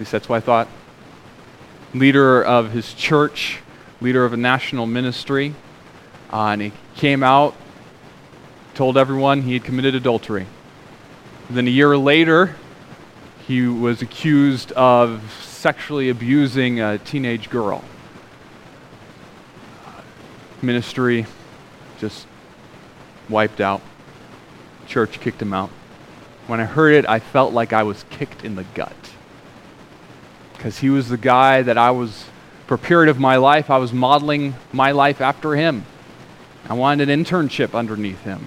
At least that's what I thought. Leader of his church, leader of a national ministry. Uh, and he came out, told everyone he had committed adultery. And then a year later, he was accused of sexually abusing a teenage girl. Ministry just wiped out. Church kicked him out. When I heard it, I felt like I was kicked in the gut. Because he was the guy that I was, for a period of my life, I was modeling my life after him. I wanted an internship underneath him.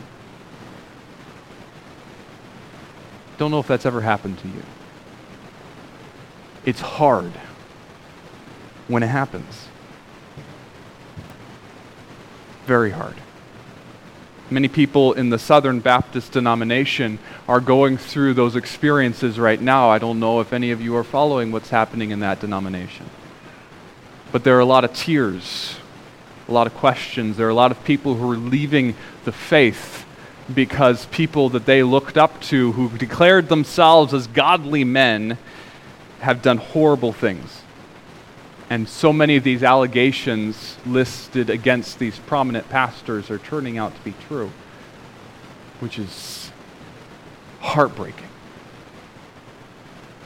Don't know if that's ever happened to you. It's hard when it happens. Very hard. Many people in the Southern Baptist denomination are going through those experiences right now. I don't know if any of you are following what's happening in that denomination. But there are a lot of tears, a lot of questions. There are a lot of people who are leaving the faith because people that they looked up to, who declared themselves as godly men, have done horrible things. And so many of these allegations listed against these prominent pastors are turning out to be true, which is heartbreaking.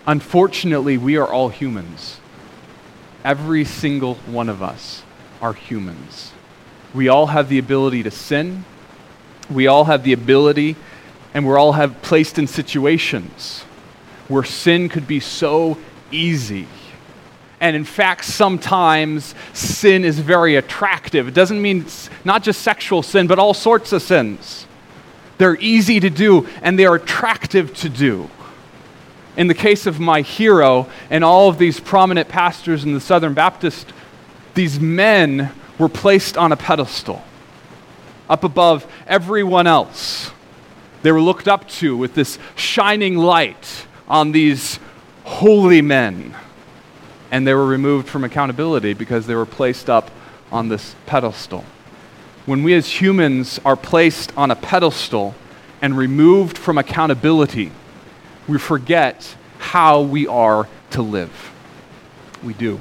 Unfortunately, we are all humans. Every single one of us are humans. We all have the ability to sin. We all have the ability, and we're all have placed in situations where sin could be so easy. And in fact, sometimes sin is very attractive. It doesn't mean not just sexual sin, but all sorts of sins. They're easy to do and they are attractive to do. In the case of my hero and all of these prominent pastors in the Southern Baptist, these men were placed on a pedestal up above everyone else. They were looked up to with this shining light on these holy men. And they were removed from accountability because they were placed up on this pedestal. When we as humans are placed on a pedestal and removed from accountability, we forget how we are to live. We do.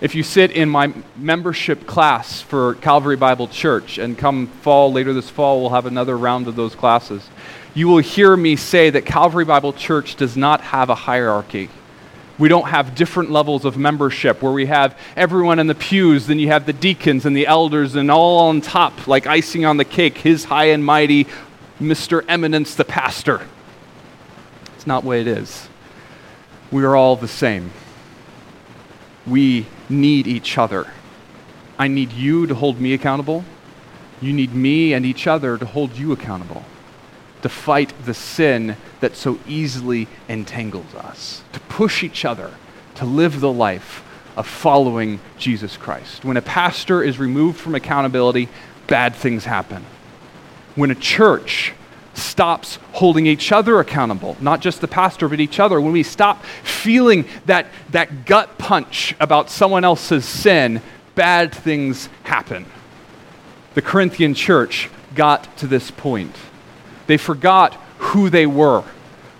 If you sit in my membership class for Calvary Bible Church, and come fall, later this fall, we'll have another round of those classes you will hear me say that Calvary Bible Church does not have a hierarchy. We don't have different levels of membership where we have everyone in the pews, then you have the deacons and the elders, and all on top, like icing on the cake, his high and mighty Mr. Eminence, the pastor. It's not what it is. We are all the same. We need each other. I need you to hold me accountable. You need me and each other to hold you accountable to fight the sin that so easily entangles us, to push each other to live the life of following Jesus Christ. When a pastor is removed from accountability, bad things happen. When a church stops holding each other accountable, not just the pastor, but each other, when we stop feeling that, that gut punch about someone else's sin, bad things happen. The Corinthian church got to this point. They forgot who they were,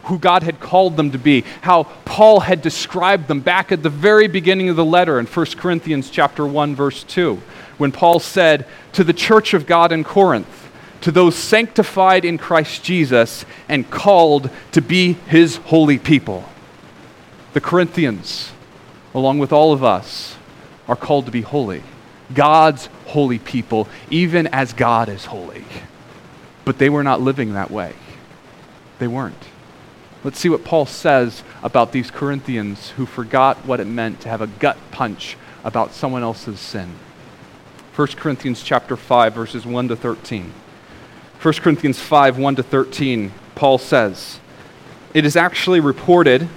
who God had called them to be, how Paul had described them back at the very beginning of the letter in 1 Corinthians chapter 1 verse 2, when Paul said to the church of God in Corinth, to those sanctified in Christ Jesus and called to be his holy people. The Corinthians, along with all of us, are called to be holy. God's holy people, even as God is holy. But they were not living that way. They weren't. Let's see what Paul says about these Corinthians who forgot what it meant to have a gut punch about someone else's sin. 1 Corinthians chapter 5 verses 1 to 13. 1 Corinthians 5 1 to 13, Paul says, It is actually reported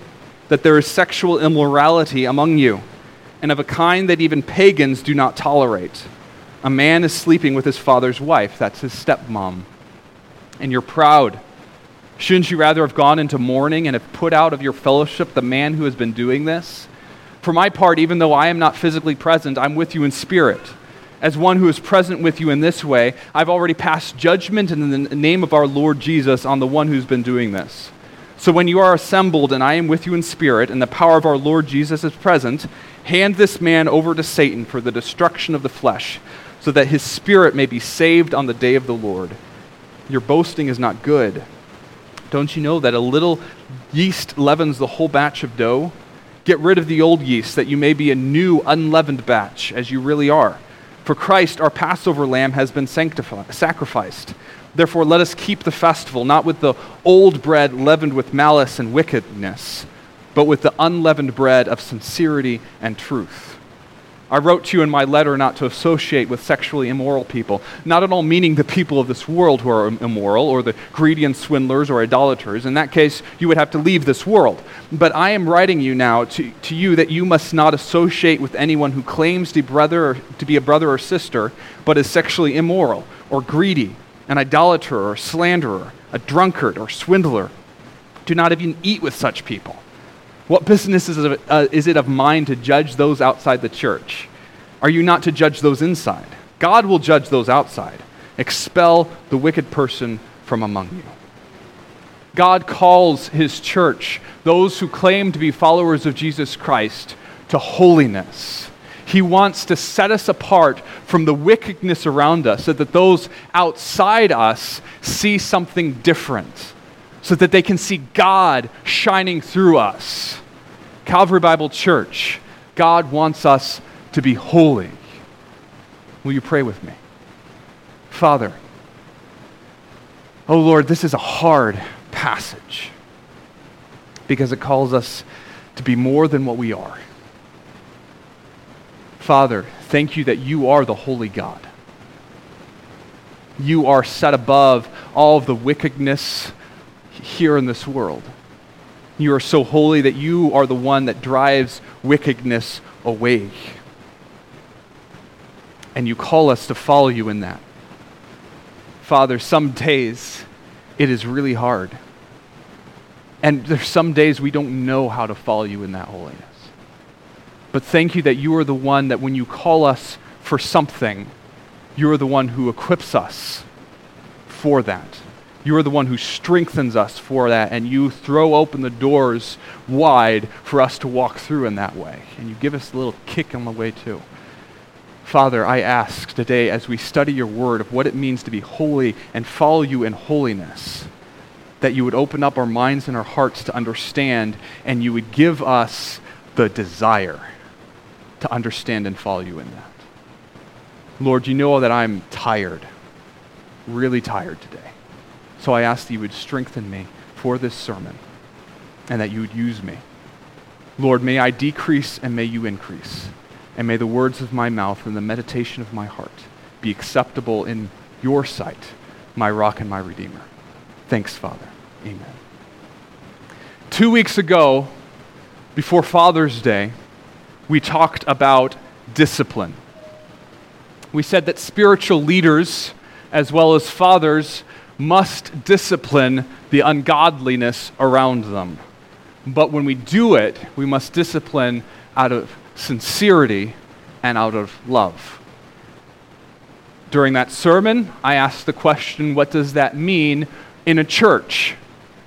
that there is sexual immorality among you, and of a kind that even pagans do not tolerate. A man is sleeping with his father's wife, that's his stepmom and you're proud. Shouldn't you rather have gone into mourning and have put out of your fellowship the man who has been doing this? For my part, even though I am not physically present, I'm with you in spirit. As one who is present with you in this way, I've already passed judgment in the name of our Lord Jesus on the one who's been doing this. So when you are assembled and I am with you in spirit, and the power of our Lord Jesus is present, hand this man over to Satan for the destruction of the flesh, so that his spirit may be saved on the day of the Lord. Your boasting is not good. Don't you know that a little yeast leavens the whole batch of dough? Get rid of the old yeast, that you may be a new, unleavened batch, as you really are. For Christ, our Passover lamb, has been sanctified, sacrificed. Therefore, let us keep the festival, not with the old bread leavened with malice and wickedness, but with the unleavened bread of sincerity and truth. I wrote to you in my letter not to associate with sexually immoral people, not at all meaning the people of this world who are immoral, or the greedy and swindlers or idolaters. In that case, you would have to leave this world. But I am writing you now to, to you that you must not associate with anyone who claims to, brother to be a brother or sister, but is sexually immoral, or greedy, an idolater, or slanderer, a drunkard, or swindler. Do not even eat with such people. What business is it, uh, is it of mine to judge those outside the church? Are you not to judge those inside? God will judge those outside. Expel the wicked person from among you. God calls his church, those who claim to be followers of Jesus Christ, to holiness. He wants to set us apart from the wickedness around us so that those outside us see something different so that they can see God shining through us. Calvary Bible Church, God wants us to be holy. Will you pray with me? Father, oh Lord, this is a hard passage because it calls us to be more than what we are. Father, thank you that you are the holy God. You are set above all of the wickedness here in this world. You are so holy that you are the one that drives wickedness away. And you call us to follow you in that. Father, some days it is really hard. And there's some days we don't know how to follow you in that holiness. But thank you that you are the one that when you call us for something, you are the one who equips us for that. You are the one who strengthens us for that, and you throw open the doors wide for us to walk through in that way. And you give us a little kick on the way, too. Father, I ask today as we study your word of what it means to be holy and follow you in holiness, that you would open up our minds and our hearts to understand, and you would give us the desire to understand and follow you in that. Lord, you know that I'm tired, really tired today. So I ask that you would strengthen me for this sermon and that you would use me. Lord, may I decrease and may you increase. And may the words of my mouth and the meditation of my heart be acceptable in your sight, my rock and my redeemer. Thanks, Father. Amen. Two weeks ago, before Father's Day, we talked about discipline. We said that spiritual leaders, as well as fathers, must discipline the ungodliness around them. But when we do it, we must discipline out of sincerity and out of love. During that sermon, I asked the question, what does that mean in a church?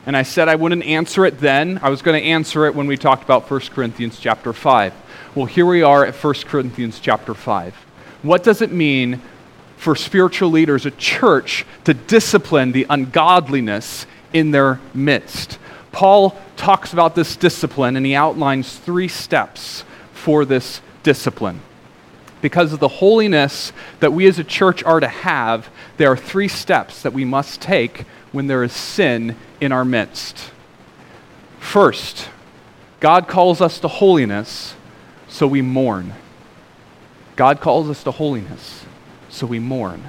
And I said I wouldn't answer it then. I was going to answer it when we talked about 1 Corinthians chapter 5. Well, here we are at 1 Corinthians chapter 5. What does it mean for spiritual leaders, a church, to discipline the ungodliness in their midst. Paul talks about this discipline and he outlines three steps for this discipline. Because of the holiness that we as a church are to have, there are three steps that we must take when there is sin in our midst. First, God calls us to holiness, so we mourn. God calls us to holiness so we mourn.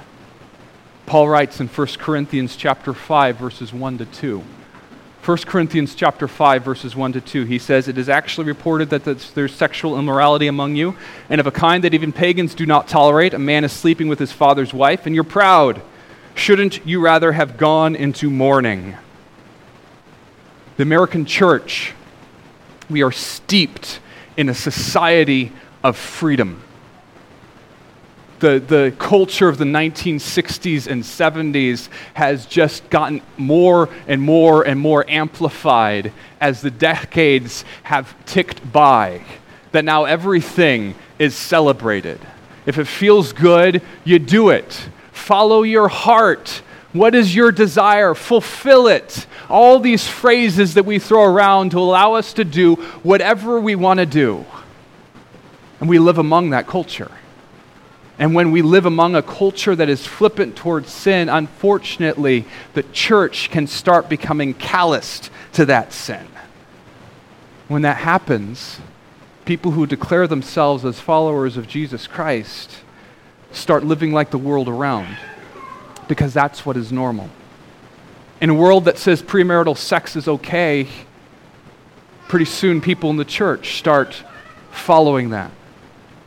Paul writes in 1 Corinthians chapter 5 verses 1 to 2. 1 Corinthians chapter 5 verses 1 to 2 he says it is actually reported that there's sexual immorality among you and of a kind that even pagans do not tolerate a man is sleeping with his father's wife and you're proud shouldn't you rather have gone into mourning the American church we are steeped in a society of freedom the, the culture of the 1960s and 70s has just gotten more and more and more amplified as the decades have ticked by. That now everything is celebrated. If it feels good, you do it. Follow your heart. What is your desire? Fulfill it. All these phrases that we throw around to allow us to do whatever we want to do. And we live among that culture. And when we live among a culture that is flippant towards sin, unfortunately, the church can start becoming calloused to that sin. When that happens, people who declare themselves as followers of Jesus Christ start living like the world around because that's what is normal. In a world that says premarital sex is okay, pretty soon people in the church start following that.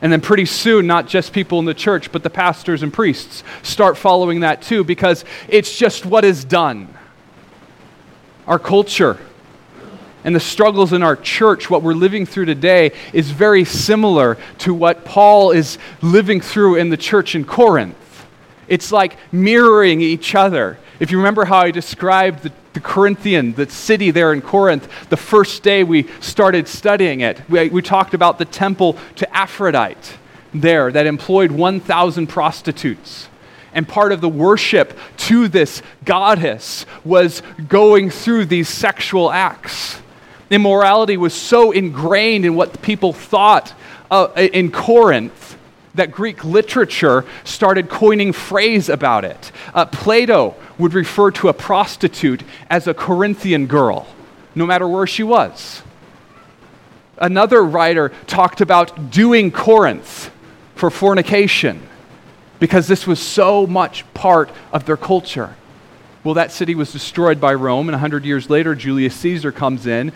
And then pretty soon, not just people in the church, but the pastors and priests start following that too because it's just what is done. Our culture and the struggles in our church, what we're living through today, is very similar to what Paul is living through in the church in Corinth. It's like mirroring each other. If you remember how I described the, the Corinthian, the city there in Corinth, the first day we started studying it, we, we talked about the temple to Aphrodite there that employed 1,000 prostitutes. And part of the worship to this goddess was going through these sexual acts. Immorality was so ingrained in what people thought uh, in Corinth that Greek literature started coining phrase about it. Uh, Plato would refer to a prostitute as a Corinthian girl, no matter where she was. Another writer talked about doing Corinth for fornication because this was so much part of their culture. Well, that city was destroyed by Rome, and 100 years later, Julius Caesar comes in,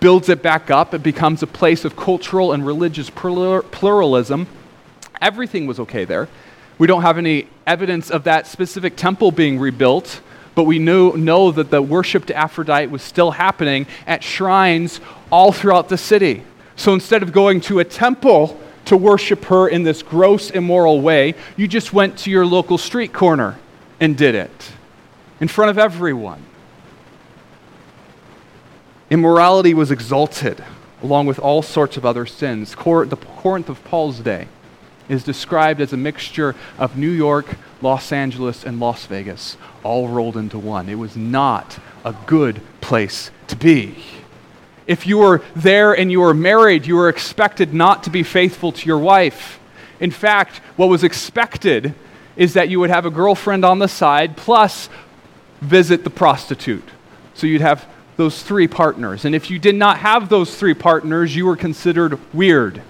builds it back up. It becomes a place of cultural and religious pluralism. Everything was okay there. We don't have any evidence of that specific temple being rebuilt, but we know, know that the worship to Aphrodite was still happening at shrines all throughout the city. So instead of going to a temple to worship her in this gross, immoral way, you just went to your local street corner and did it in front of everyone. Immorality was exalted along with all sorts of other sins. Cor- the Corinth of Paul's day is described as a mixture of New York, Los Angeles, and Las Vegas, all rolled into one. It was not a good place to be. If you were there and you were married, you were expected not to be faithful to your wife. In fact, what was expected is that you would have a girlfriend on the side plus visit the prostitute. So you'd have those three partners. And if you did not have those three partners, you were considered weird.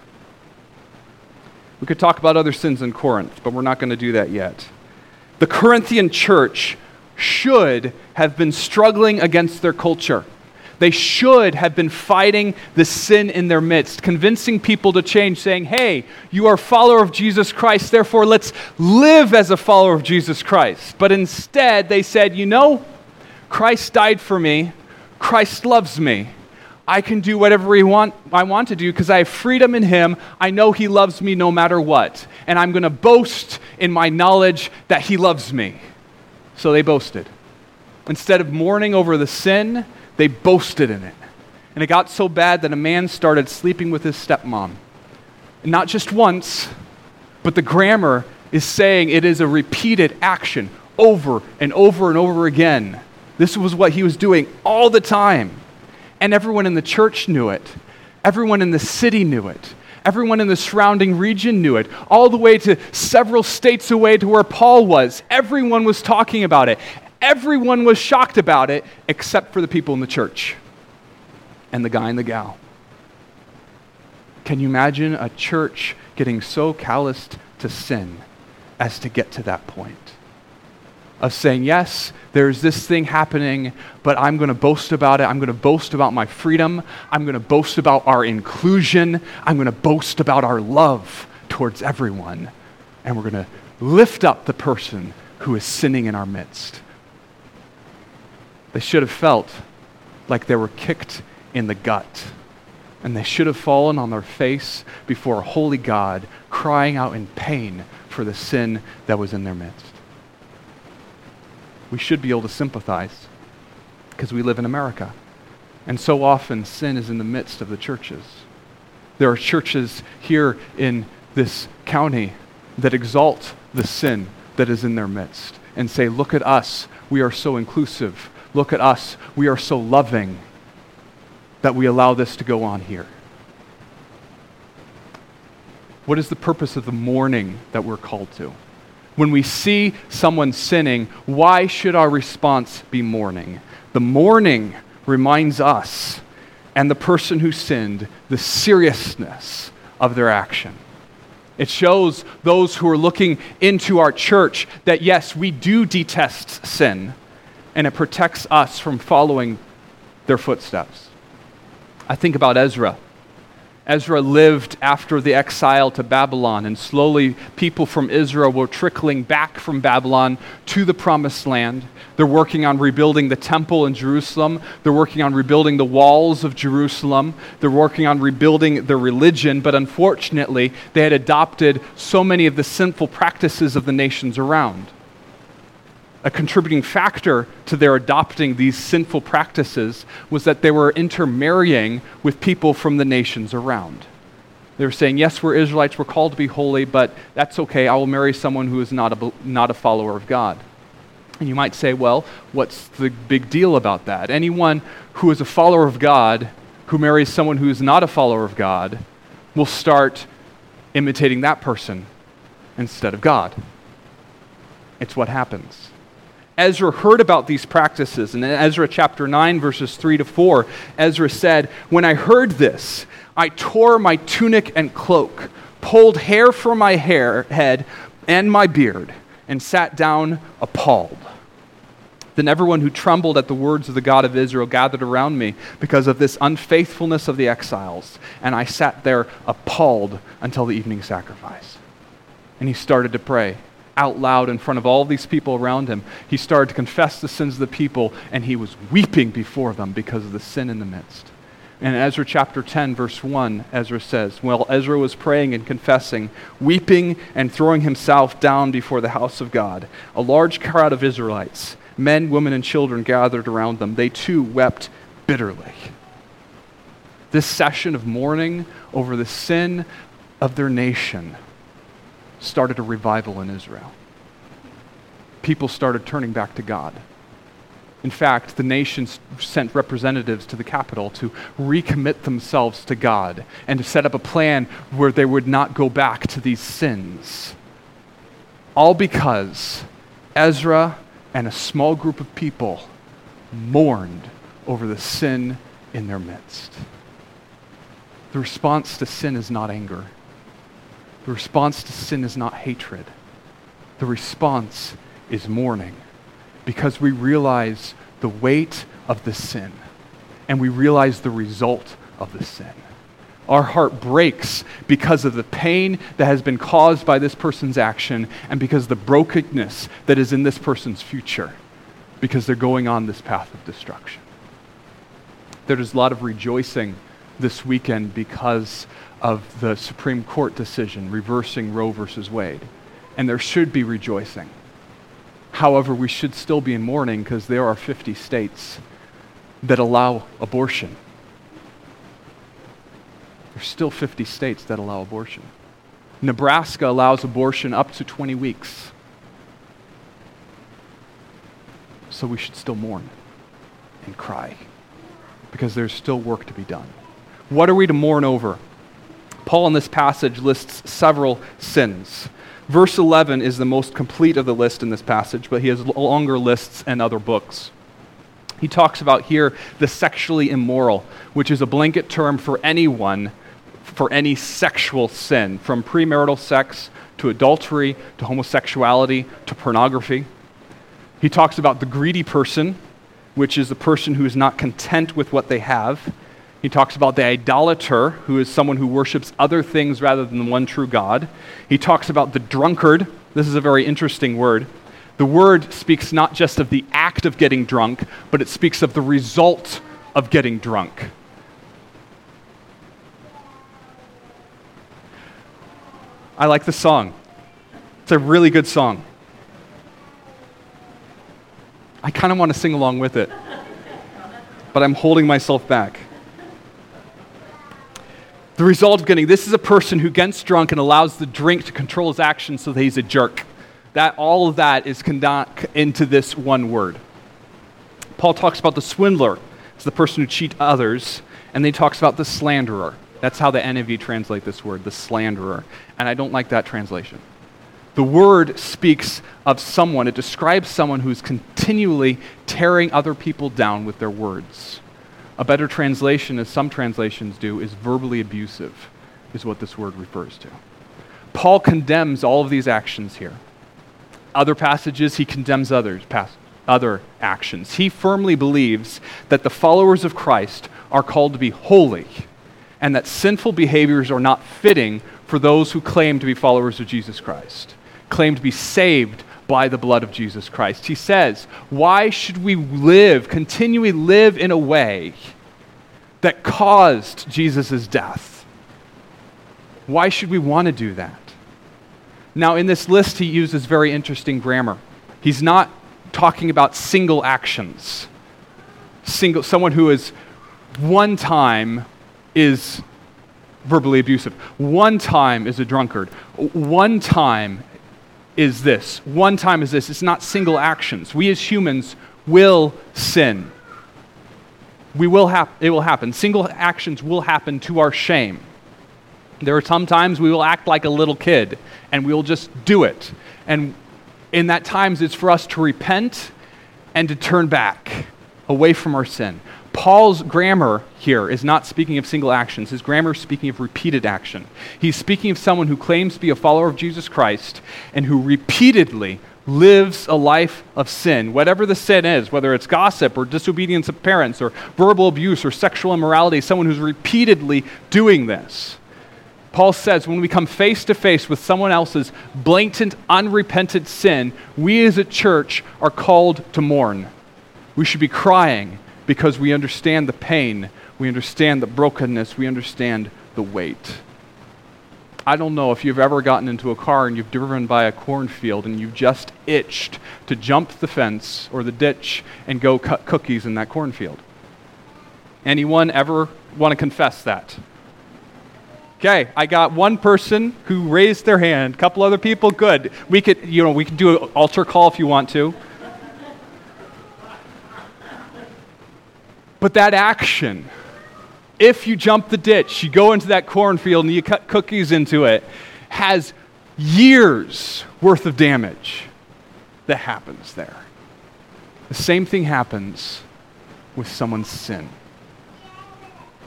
We could talk about other sins in Corinth, but we're not going to do that yet. The Corinthian church should have been struggling against their culture. They should have been fighting the sin in their midst, convincing people to change, saying, Hey, you are a follower of Jesus Christ, therefore let's live as a follower of Jesus Christ. But instead, they said, You know, Christ died for me, Christ loves me. I can do whatever he want, I want to do because I have freedom in him. I know he loves me no matter what. And I'm going to boast in my knowledge that he loves me. So they boasted. Instead of mourning over the sin, they boasted in it. And it got so bad that a man started sleeping with his stepmom. And not just once, but the grammar is saying it is a repeated action over and over and over again. This was what he was doing all the time. And everyone in the church knew it. Everyone in the city knew it. Everyone in the surrounding region knew it. All the way to several states away to where Paul was. Everyone was talking about it. Everyone was shocked about it except for the people in the church and the guy and the gal. Can you imagine a church getting so calloused to sin as to get to that point? Of saying, yes, there's this thing happening, but I'm going to boast about it. I'm going to boast about my freedom. I'm going to boast about our inclusion. I'm going to boast about our love towards everyone. And we're going to lift up the person who is sinning in our midst. They should have felt like they were kicked in the gut. And they should have fallen on their face before a holy God crying out in pain for the sin that was in their midst. We should be able to sympathize because we live in America. And so often sin is in the midst of the churches. There are churches here in this county that exalt the sin that is in their midst and say, Look at us, we are so inclusive. Look at us, we are so loving that we allow this to go on here. What is the purpose of the mourning that we're called to? When we see someone sinning, why should our response be mourning? The mourning reminds us and the person who sinned the seriousness of their action. It shows those who are looking into our church that yes, we do detest sin, and it protects us from following their footsteps. I think about Ezra. Ezra lived after the exile to Babylon, and slowly people from Israel were trickling back from Babylon to the promised land. They're working on rebuilding the temple in Jerusalem. They're working on rebuilding the walls of Jerusalem. They're working on rebuilding their religion, but unfortunately, they had adopted so many of the sinful practices of the nations around a contributing factor to their adopting these sinful practices was that they were intermarrying with people from the nations around. They were saying, Yes, we're Israelites, we're called to be holy, but that's okay. I will marry someone who is not a, not a follower of God. And you might say, Well, what's the big deal about that? Anyone who is a follower of God who marries someone who is not a follower of God will start imitating that person instead of God. It's what happens. Ezra heard about these practices. And in Ezra chapter 9, verses 3 to 4, Ezra said, When I heard this, I tore my tunic and cloak, pulled hair from my hair, head and my beard, and sat down appalled. Then everyone who trembled at the words of the God of Israel gathered around me because of this unfaithfulness of the exiles, and I sat there appalled until the evening sacrifice. And he started to pray out loud in front of all these people around him. He started to confess the sins of the people, and he was weeping before them because of the sin in the midst. And in Ezra chapter 10, verse 1, Ezra says, While Ezra was praying and confessing, weeping and throwing himself down before the house of God, a large crowd of Israelites, men, women, and children gathered around them. They too wept bitterly. This session of mourning over the sin of their nation started a revival in Israel. People started turning back to God. In fact, the nations sent representatives to the capital to recommit themselves to God and to set up a plan where they would not go back to these sins. All because Ezra and a small group of people mourned over the sin in their midst. The response to sin is not anger. The response to sin is not hatred. The response is mourning because we realize the weight of the sin and we realize the result of the sin. Our heart breaks because of the pain that has been caused by this person's action and because the brokenness that is in this person's future because they're going on this path of destruction. There's a lot of rejoicing this weekend because of the Supreme Court decision reversing Roe versus Wade. And there should be rejoicing. However, we should still be in mourning because there are 50 states that allow abortion. There's still 50 states that allow abortion. Nebraska allows abortion up to 20 weeks. So we should still mourn and cry because there's still work to be done. What are we to mourn over? Paul in this passage lists several sins. Verse 11 is the most complete of the list in this passage, but he has longer lists in other books. He talks about here the sexually immoral, which is a blanket term for anyone for any sexual sin, from premarital sex to adultery to homosexuality to pornography. He talks about the greedy person, which is the person who is not content with what they have. He talks about the idolater, who is someone who worships other things rather than the one true God. He talks about the drunkard. This is a very interesting word. The word speaks not just of the act of getting drunk, but it speaks of the result of getting drunk. I like the song. It's a really good song. I kind of want to sing along with it, but I'm holding myself back. The result of getting this is a person who gets drunk and allows the drink to control his actions so that he's a jerk. That all of that is conduct into this one word. Paul talks about the swindler, it's the person who cheats others, and then he talks about the slanderer. That's how the NIV translate this word, the slanderer. And I don't like that translation. The word speaks of someone, it describes someone who's continually tearing other people down with their words. A better translation, as some translations do, is verbally abusive, is what this word refers to. Paul condemns all of these actions here. Other passages, he condemns others, other actions. He firmly believes that the followers of Christ are called to be holy and that sinful behaviors are not fitting for those who claim to be followers of Jesus Christ, claim to be saved by the blood of Jesus Christ. He says, Why should we live, continually live in a way that caused Jesus' death? Why should we want to do that? Now, in this list, he uses very interesting grammar. He's not talking about single actions. Single, someone who is one time is verbally abusive. One time is a drunkard. One time is this. One time is this. It's not single actions. We as humans will sin. We will hap- it will happen. Single actions will happen to our shame. There are some times we will act like a little kid and we will just do it. And in that times it's for us to repent and to turn back away from our sin. Paul's grammar here is not speaking of single actions. His grammar is speaking of repeated action. He's speaking of someone who claims to be a follower of Jesus Christ and who repeatedly lives a life of sin, whatever the sin is, whether it's gossip or disobedience of parents or verbal abuse or sexual immorality, someone who's repeatedly doing this. Paul says when we come face to face with someone else's blatant, unrepentant sin, we as a church are called to mourn. We should be crying because we understand the pain, we understand the brokenness, we understand the weight. I don't know if you've ever gotten into a car and you've driven by a cornfield and you've just itched to jump the fence or the ditch and go cut cookies in that cornfield. Anyone ever want to confess that? Okay, I got one person who raised their hand. A couple other people, good. We could, you know, we could do an altar call if you want to. But that action, if you jump the ditch, you go into that cornfield and you cut cookies into it, has years worth of damage that happens there. The same thing happens with someone's sin.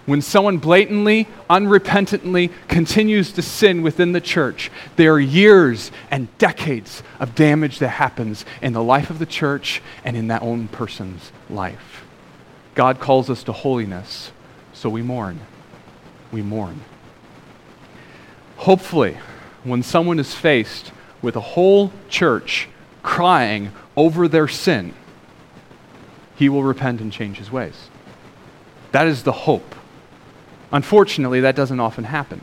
When someone blatantly, unrepentantly continues to sin within the church, there are years and decades of damage that happens in the life of the church and in that own person's life. God calls us to holiness, so we mourn. We mourn. Hopefully, when someone is faced with a whole church crying over their sin, he will repent and change his ways. That is the hope. Unfortunately, that doesn't often happen.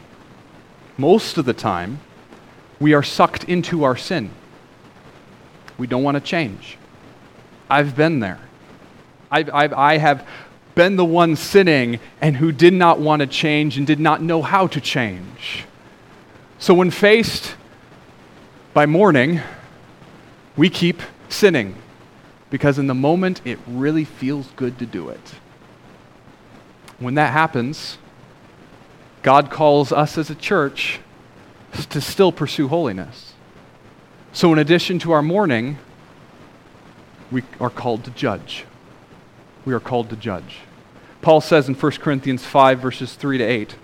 Most of the time, we are sucked into our sin. We don't want to change. I've been there. I've, I've, I have been the one sinning and who did not want to change and did not know how to change. So when faced by mourning, we keep sinning because in the moment it really feels good to do it. When that happens, God calls us as a church to still pursue holiness. So, in addition to our mourning, we are called to judge we are called to judge. Paul says in 1 Corinthians 5, verses 3 to 8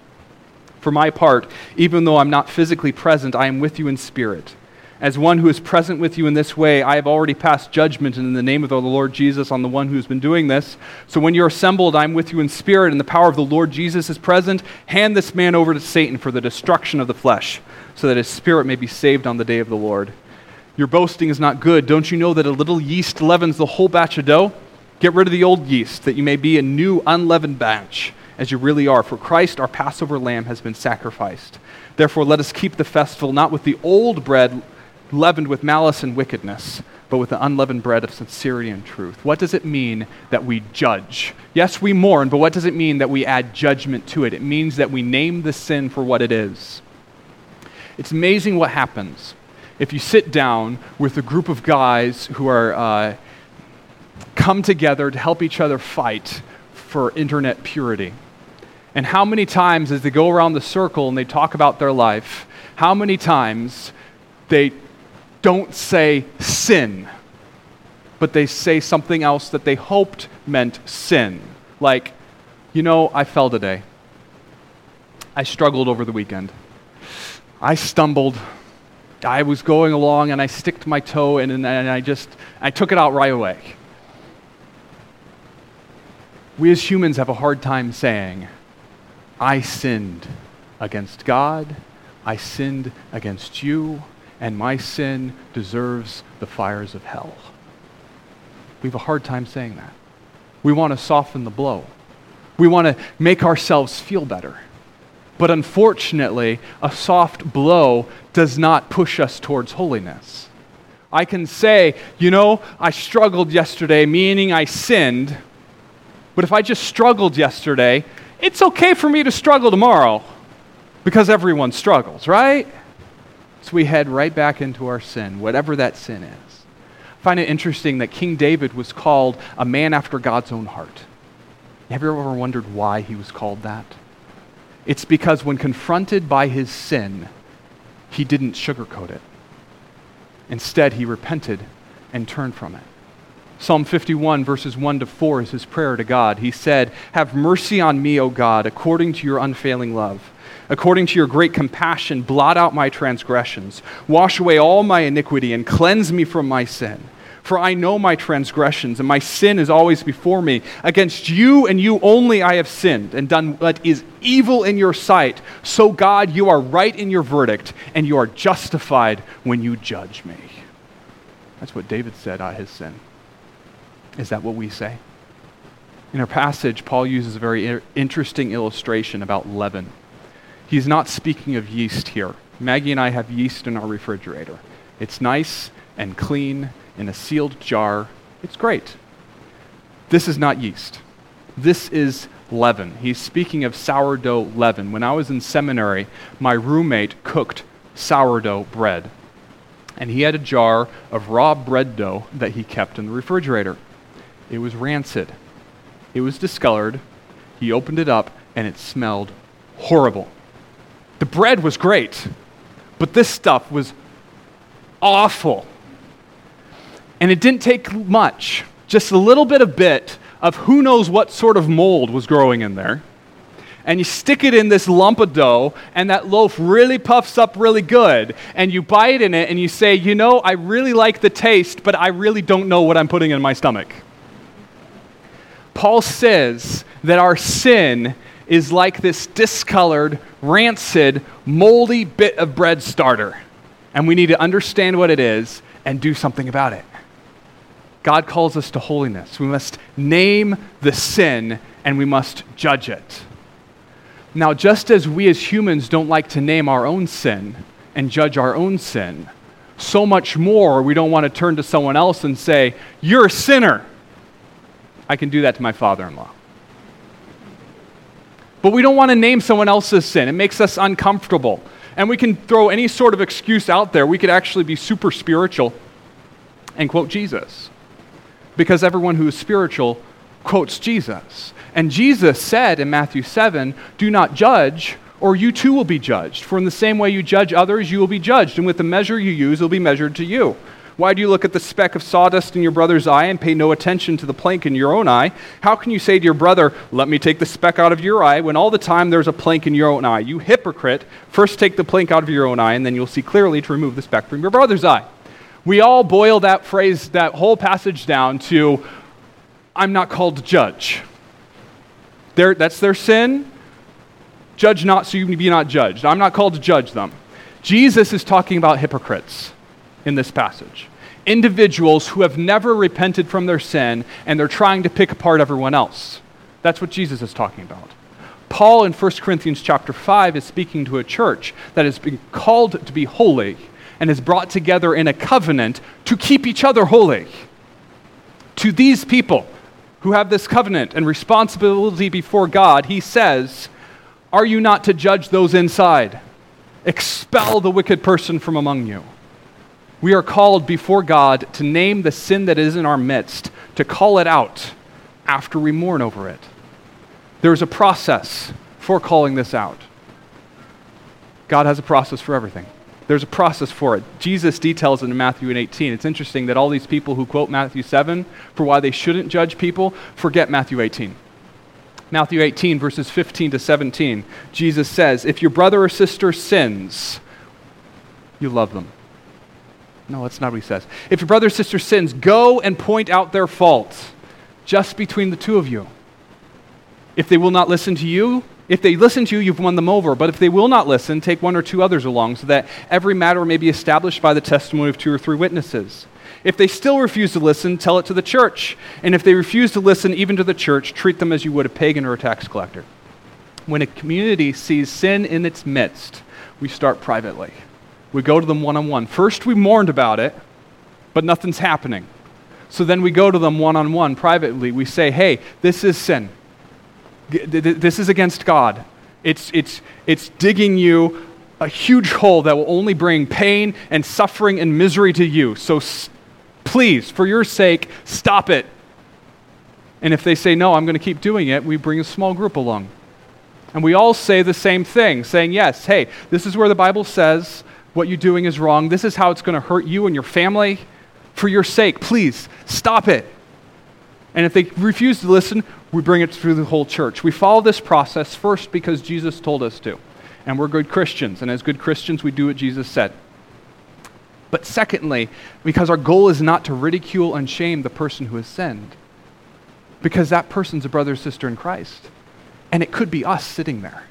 For my part, even though I'm not physically present, I am with you in spirit. As one who is present with you in this way, I have already passed judgment in the name of the Lord Jesus on the one who has been doing this. So when you're assembled, I'm with you in spirit, and the power of the Lord Jesus is present. Hand this man over to Satan for the destruction of the flesh, so that his spirit may be saved on the day of the Lord. Your boasting is not good. Don't you know that a little yeast leavens the whole batch of dough? Get rid of the old yeast, that you may be a new unleavened batch, as you really are, for Christ, our Passover lamb, has been sacrificed. Therefore, let us keep the festival not with the old bread leavened with malice and wickedness, but with the unleavened bread of sincerity and truth. What does it mean that we judge? Yes, we mourn, but what does it mean that we add judgment to it? It means that we name the sin for what it is. It's amazing what happens if you sit down with a group of guys who are uh, come together to help each other fight for internet purity. And how many times, as they go around the circle and they talk about their life, how many times they don't say sin, but they say something else that they hoped meant sin. Like, you know, I fell today. I struggled over the weekend. I stumbled. I was going along and I sticked my toe in and, and I just, I took it out right away. We as humans have a hard time saying, I sinned against God, I sinned against you, and my sin deserves the fires of hell. We have a hard time saying that. We want to soften the blow. We want to make ourselves feel better. But unfortunately, a soft blow does not push us towards holiness. I can say, you know, I struggled yesterday, meaning I sinned. But if I just struggled yesterday, it's okay for me to struggle tomorrow because everyone struggles, right? So we head right back into our sin, whatever that sin is. I find it interesting that King David was called a man after God's own heart. Have you ever wondered why he was called that? It's because when confronted by his sin, he didn't sugarcoat it. Instead, he repented and turned from it. Psalm 51, verses 1 to 4 is his prayer to God. He said, Have mercy on me, O God, according to your unfailing love According to your great compassion, blot out my transgressions. Wash away all my iniquity and cleanse me from my sin. For I know my transgressions, and my sin is always before me. Against you and you only I have sinned and done what is evil in your sight. So, God, you are right in your verdict, and you are justified when you judge me. That's what David said on his sin. Is that what we say? In our passage, Paul uses a very interesting illustration about leaven. He's not speaking of yeast here. Maggie and I have yeast in our refrigerator. It's nice and clean in a sealed jar. It's great. This is not yeast. This is leaven. He's speaking of sourdough leaven. When I was in seminary, my roommate cooked sourdough bread. And he had a jar of raw bread dough that he kept in the refrigerator. It was rancid. It was discolored. He opened it up and it smelled horrible. The bread was great, but this stuff was awful. And it didn't take much, just a little bit of bit of who knows what sort of mold was growing in there. And you stick it in this lump of dough, and that loaf really puffs up really good. And you bite in it, and you say, You know, I really like the taste, but I really don't know what I'm putting in my stomach. Paul says that our sin is like this discolored, rancid, moldy bit of bread starter. And we need to understand what it is and do something about it. God calls us to holiness. We must name the sin and we must judge it. Now, just as we as humans don't like to name our own sin and judge our own sin, so much more we don't want to turn to someone else and say, You're a sinner. I can do that to my father in law. But we don't want to name someone else's sin. It makes us uncomfortable. And we can throw any sort of excuse out there. We could actually be super spiritual and quote Jesus. Because everyone who is spiritual quotes Jesus. And Jesus said in Matthew 7 Do not judge, or you too will be judged. For in the same way you judge others, you will be judged. And with the measure you use, it will be measured to you. Why do you look at the speck of sawdust in your brother's eye and pay no attention to the plank in your own eye? How can you say to your brother, Let me take the speck out of your eye, when all the time there's a plank in your own eye? You hypocrite, first take the plank out of your own eye, and then you'll see clearly to remove the speck from your brother's eye. We all boil that phrase, that whole passage down to, I'm not called to judge. That's their sin. Judge not so you be not judged. I'm not called to judge them. Jesus is talking about hypocrites in this passage. Individuals who have never repented from their sin and they're trying to pick apart everyone else. That's what Jesus is talking about. Paul in 1 Corinthians chapter 5 is speaking to a church that has been called to be holy and is brought together in a covenant to keep each other holy. To these people who have this covenant and responsibility before God, he says, Are you not to judge those inside? Expel the wicked person from among you. We are called before God to name the sin that is in our midst, to call it out after we mourn over it. There's a process for calling this out. God has a process for everything. There's a process for it. Jesus details it in Matthew 18. It's interesting that all these people who quote Matthew 7 for why they shouldn't judge people forget Matthew 18. Matthew 18, verses 15 to 17, Jesus says, If your brother or sister sins, you love them. No, that's not what he says. If your brother or sister sins, go and point out their fault just between the two of you. If they will not listen to you, if they listen to you, you've won them over. But if they will not listen, take one or two others along, so that every matter may be established by the testimony of two or three witnesses. If they still refuse to listen, tell it to the church. And if they refuse to listen even to the church, treat them as you would a pagan or a tax collector. When a community sees sin in its midst, we start privately. We go to them one on one. First, we mourned about it, but nothing's happening. So then we go to them one on one privately. We say, hey, this is sin. This is against God. It's, it's, it's digging you a huge hole that will only bring pain and suffering and misery to you. So s- please, for your sake, stop it. And if they say, no, I'm going to keep doing it, we bring a small group along. And we all say the same thing, saying, yes, hey, this is where the Bible says what you're doing is wrong. This is how it's going to hurt you and your family. For your sake, please stop it. And if they refuse to listen, we bring it through the whole church. We follow this process first because Jesus told us to. And we're good Christians. And as good Christians, we do what Jesus said. But secondly, because our goal is not to ridicule and shame the person who has sinned. Because that person's a brother or sister in Christ. And it could be us sitting there.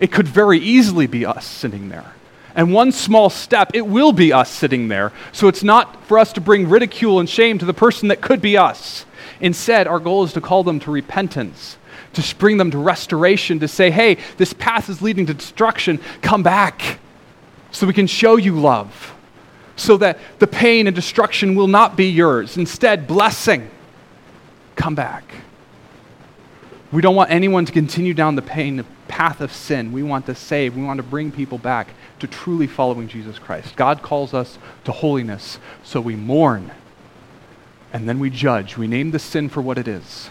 It could very easily be us sitting there. And one small step, it will be us sitting there. So it's not for us to bring ridicule and shame to the person that could be us. Instead, our goal is to call them to repentance, to bring them to restoration, to say, hey, this path is leading to destruction. Come back so we can show you love, so that the pain and destruction will not be yours. Instead, blessing. Come back. We don't want anyone to continue down the pain path of sin. We want to save. We want to bring people back to truly following Jesus Christ. God calls us to holiness, so we mourn and then we judge. We name the sin for what it is.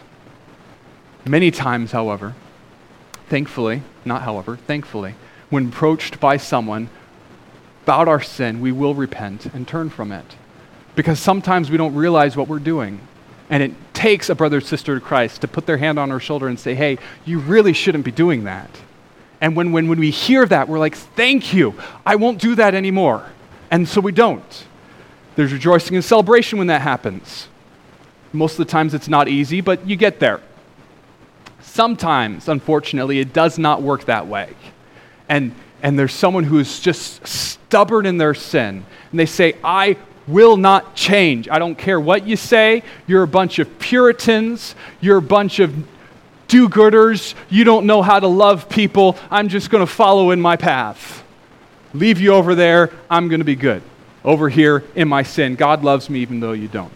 Many times, however, thankfully, not however, thankfully, when approached by someone about our sin, we will repent and turn from it. Because sometimes we don't realize what we're doing. And it takes a brother or sister to Christ to put their hand on our shoulder and say, hey, you really shouldn't be doing that. And when, when, when we hear that, we're like, thank you, I won't do that anymore. And so we don't. There's rejoicing and celebration when that happens. Most of the times it's not easy, but you get there. Sometimes, unfortunately, it does not work that way. And, and there's someone who is just stubborn in their sin. And they say, I will not change. I don't care what you say. You're a bunch of Puritans. You're a bunch of do gooders. You don't know how to love people. I'm just going to follow in my path. Leave you over there. I'm going to be good. Over here in my sin. God loves me even though you don't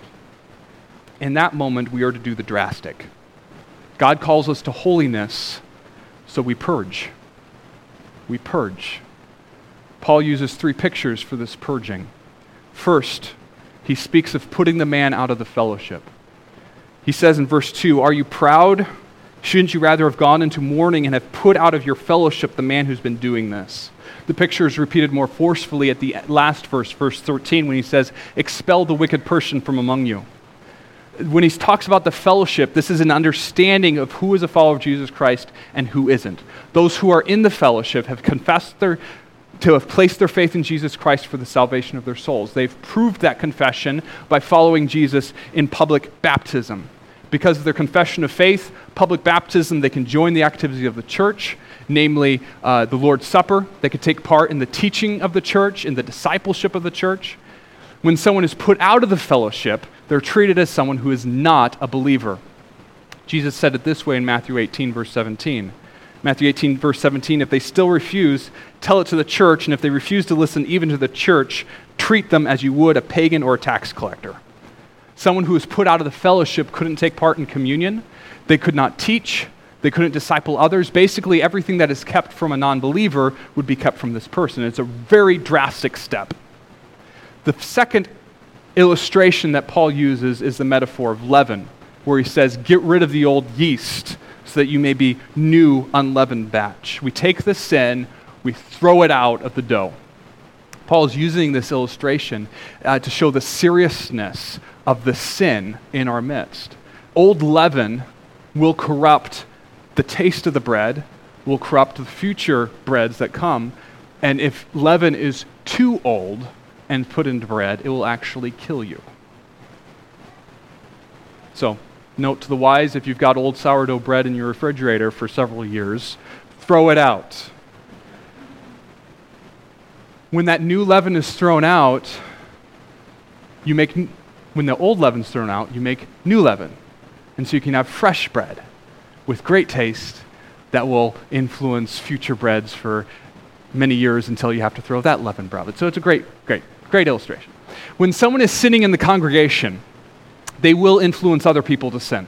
in that moment, we are to do the drastic. God calls us to holiness, so we purge. We purge. Paul uses three pictures for this purging. First, he speaks of putting the man out of the fellowship. He says in verse 2 Are you proud? Shouldn't you rather have gone into mourning and have put out of your fellowship the man who's been doing this? The picture is repeated more forcefully at the last verse, verse 13, when he says, Expel the wicked person from among you when he talks about the fellowship, this is an understanding of who is a follower of Jesus Christ and who isn't. Those who are in the fellowship have confessed their to have placed their faith in Jesus Christ for the salvation of their souls. They've proved that confession by following Jesus in public baptism. Because of their confession of faith, public baptism, they can join the activity of the church, namely uh, the Lord's Supper. They could take part in the teaching of the church, in the discipleship of the church. When someone is put out of the fellowship, they're treated as someone who is not a believer. Jesus said it this way in Matthew 18, verse 17 Matthew 18, verse 17, if they still refuse, tell it to the church, and if they refuse to listen even to the church, treat them as you would a pagan or a tax collector. Someone who was put out of the fellowship couldn't take part in communion, they could not teach, they couldn't disciple others. Basically, everything that is kept from a non believer would be kept from this person. It's a very drastic step. The second illustration that Paul uses is the metaphor of leaven, where he says, Get rid of the old yeast so that you may be new, unleavened batch. We take the sin, we throw it out of the dough. Paul is using this illustration uh, to show the seriousness of the sin in our midst. Old leaven will corrupt the taste of the bread, will corrupt the future breads that come. And if leaven is too old and put into bread, it will actually kill you. So, note to the wise if you've got old sourdough bread in your refrigerator for several years, throw it out. When that new leaven is thrown out, you make when the old leaven's thrown out, you make new leaven. And so you can have fresh bread with great taste that will influence future breads for many years until you have to throw that leaven out. So it's a great, great, great illustration. When someone is sitting in the congregation, they will influence other people to sin.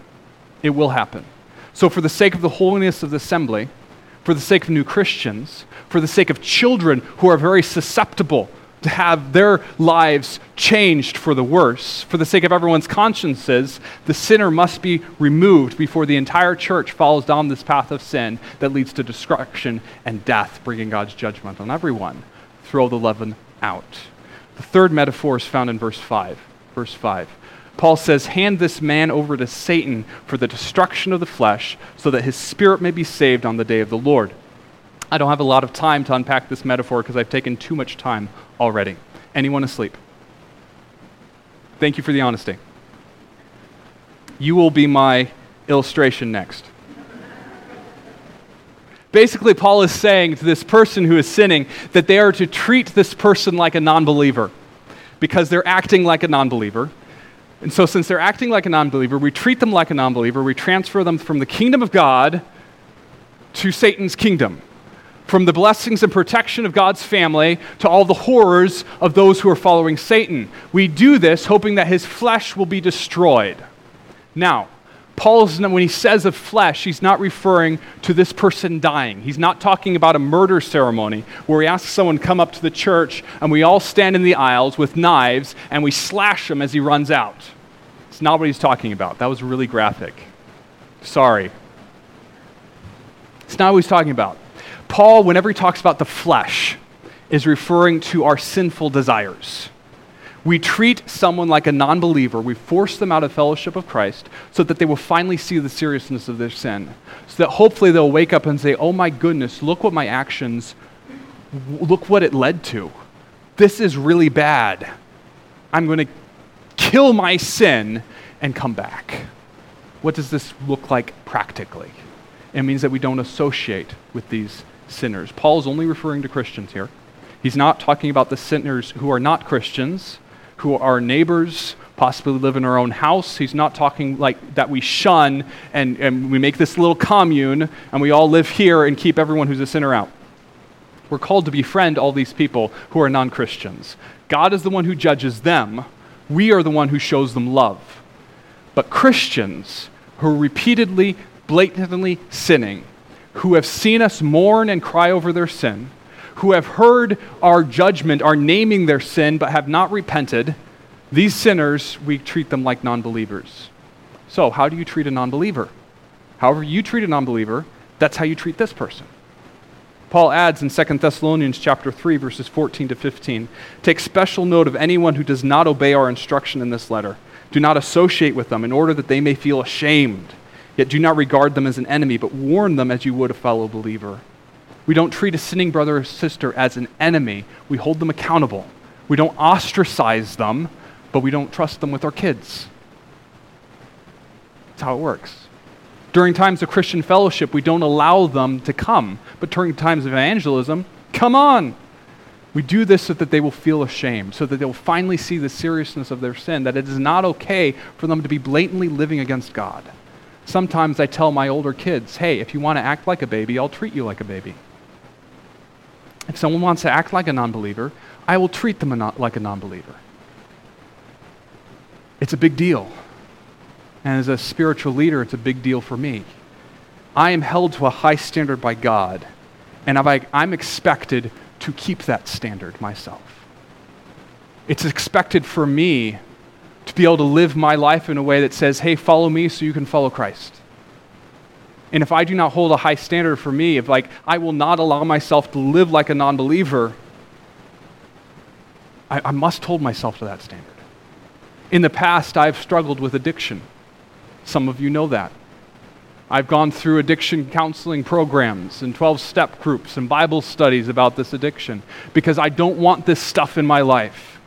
It will happen. So, for the sake of the holiness of the assembly, for the sake of new Christians, for the sake of children who are very susceptible to have their lives changed for the worse. For the sake of everyone's consciences, the sinner must be removed before the entire church follows down this path of sin that leads to destruction and death, bringing God's judgment on everyone. Throw the leaven out. The third metaphor is found in verse 5. Verse 5. Paul says, Hand this man over to Satan for the destruction of the flesh, so that his spirit may be saved on the day of the Lord. I don't have a lot of time to unpack this metaphor because I've taken too much time already. Anyone asleep? Thank you for the honesty. You will be my illustration next. Basically, Paul is saying to this person who is sinning that they are to treat this person like a non believer because they're acting like a non believer. And so, since they're acting like a non believer, we treat them like a non believer. We transfer them from the kingdom of God to Satan's kingdom from the blessings and protection of God's family to all the horrors of those who are following Satan. We do this hoping that his flesh will be destroyed. Now, Paul's, when he says of flesh, he's not referring to this person dying. He's not talking about a murder ceremony where he asks someone come up to the church and we all stand in the aisles with knives and we slash him as he runs out. It's not what he's talking about. That was really graphic. Sorry. It's not what he's talking about. Paul, whenever he talks about the flesh, is referring to our sinful desires. We treat someone like a non believer, we force them out of fellowship of Christ so that they will finally see the seriousness of their sin. So that hopefully they'll wake up and say, Oh my goodness, look what my actions, look what it led to. This is really bad. I'm going to kill my sin and come back. What does this look like practically? It means that we don't associate with these sinners. Paul is only referring to Christians here. He's not talking about the sinners who are not Christians, who are neighbors, possibly live in our own house. He's not talking like that we shun and, and we make this little commune and we all live here and keep everyone who's a sinner out. We're called to befriend all these people who are non Christians. God is the one who judges them, we are the one who shows them love. But Christians who are repeatedly, blatantly sinning, who have seen us mourn and cry over their sin, who have heard our judgment, are naming their sin, but have not repented, these sinners, we treat them like non believers. So, how do you treat a non believer? However, you treat a non believer, that's how you treat this person. Paul adds in 2 Thessalonians chapter 3 verses 14 to 15, take special note of anyone who does not obey our instruction in this letter. Do not associate with them in order that they may feel ashamed Yet do not regard them as an enemy, but warn them as you would a fellow believer. We don't treat a sinning brother or sister as an enemy, we hold them accountable. We don't ostracize them, but we don't trust them with our kids. That's how it works. During times of Christian fellowship, we don't allow them to come, but during times of evangelism, come on. We do this so that they will feel ashamed, so that they will finally see the seriousness of their sin, that it is not okay for them to be blatantly living against God Sometimes I tell my older kids, hey, if you want to act like a baby, I'll treat you like a baby. If someone wants to act like a non believer, I will treat them like a non believer. It's a big deal. And as a spiritual leader, it's a big deal for me. I am held to a high standard by God, and I'm expected to keep that standard myself. It's expected for me to be able to live my life in a way that says, hey, follow me so you can follow Christ. And if I do not hold a high standard for me, if like I will not allow myself to live like a non believer, I, I must hold myself to that standard. In the past, I've struggled with addiction. Some of you know that. I've gone through addiction counseling programs and 12 step groups and Bible studies about this addiction because I don't want this stuff in my life.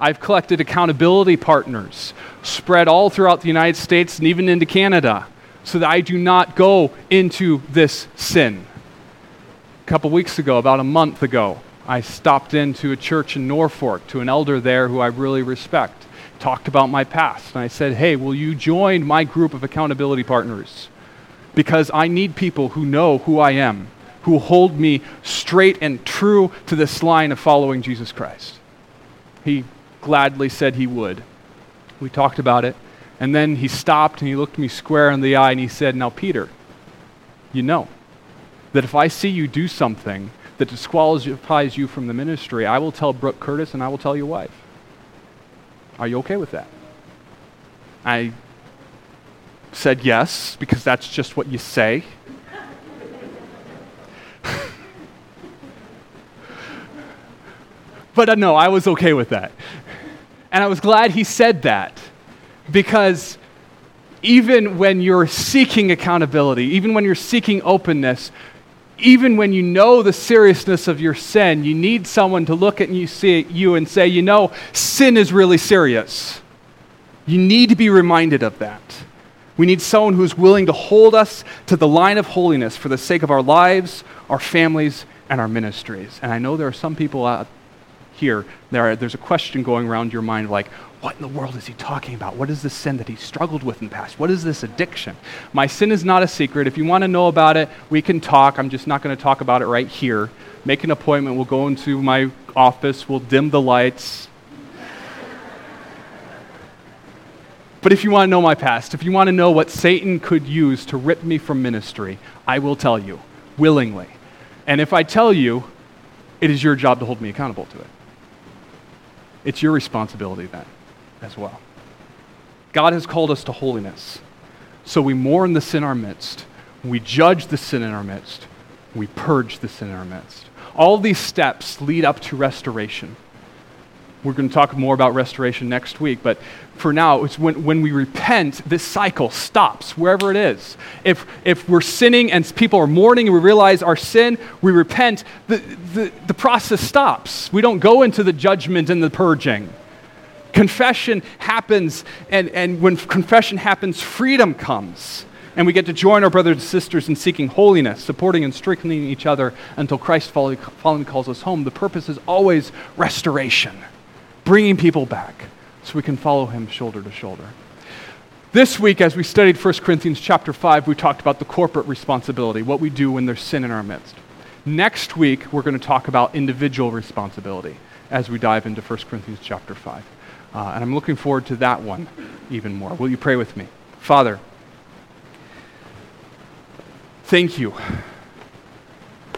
I've collected accountability partners spread all throughout the United States and even into Canada so that I do not go into this sin. A couple weeks ago, about a month ago, I stopped into a church in Norfolk to an elder there who I really respect. Talked about my past, and I said, Hey, will you join my group of accountability partners? Because I need people who know who I am, who hold me straight and true to this line of following Jesus Christ. He gladly said he would. We talked about it, and then he stopped and he looked me square in the eye and he said, Now, Peter, you know that if I see you do something that disqualifies you from the ministry, I will tell Brooke Curtis and I will tell your wife. Are you okay with that? I said yes, because that's just what you say. but uh, no, I was okay with that. And I was glad he said that because even when you're seeking accountability, even when you're seeking openness, even when you know the seriousness of your sin, you need someone to look at you, see you and say, you know, sin is really serious. You need to be reminded of that. We need someone who's willing to hold us to the line of holiness for the sake of our lives, our families, and our ministries. And I know there are some people out here, there are, there's a question going around your mind like, what in the world is he talking about? What is this sin that he struggled with in the past? What is this addiction? My sin is not a secret. If you want to know about it, we can talk. I'm just not going to talk about it right here. Make an appointment. We'll go into my office. We'll dim the lights. But if you want to know my past, if you want to know what Satan could use to rip me from ministry, I will tell you willingly. And if I tell you, it is your job to hold me accountable to it. It's your responsibility then as well. God has called us to holiness. So we mourn the sin in our midst. We judge the sin in our midst. We purge the sin in our midst. All these steps lead up to restoration. We're going to talk more about restoration next week, but for now, it's when, when we repent, this cycle stops wherever it is. If, if we're sinning and people are mourning and we realize our sin, we repent, the, the, the process stops. We don't go into the judgment and the purging. Confession happens, and, and when confession happens, freedom comes. And we get to join our brothers and sisters in seeking holiness, supporting and strengthening each other until Christ finally calls us home. The purpose is always restoration, bringing people back so we can follow him shoulder to shoulder. This week, as we studied 1 Corinthians chapter 5, we talked about the corporate responsibility, what we do when there's sin in our midst. Next week, we're going to talk about individual responsibility as we dive into 1 Corinthians chapter 5. Uh, and I'm looking forward to that one even more. Will you pray with me? Father, thank you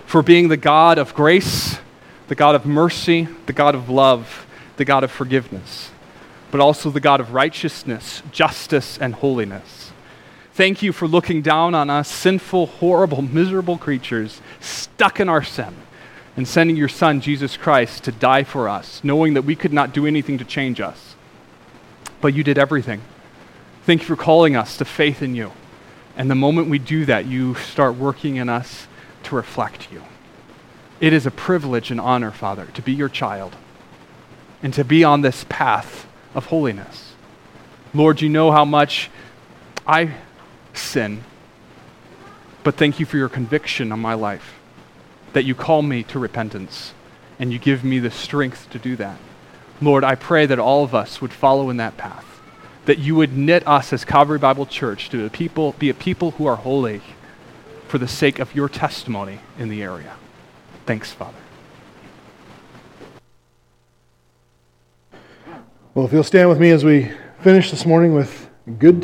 for being the God of grace, the God of mercy, the God of love, the God of forgiveness, but also the God of righteousness, justice, and holiness. Thank you for looking down on us, sinful, horrible, miserable creatures stuck in our sin and sending your Son, Jesus Christ, to die for us, knowing that we could not do anything to change us. But you did everything. Thank you for calling us to faith in you. And the moment we do that, you start working in us to reflect you. It is a privilege and honor, Father, to be your child and to be on this path of holiness. Lord, you know how much I sin, but thank you for your conviction on my life, that you call me to repentance and you give me the strength to do that. Lord, I pray that all of us would follow in that path, that you would knit us as Calvary Bible Church to a people, be a people who are holy for the sake of your testimony in the area. Thanks, Father. Well, if you'll stand with me as we finish this morning with good.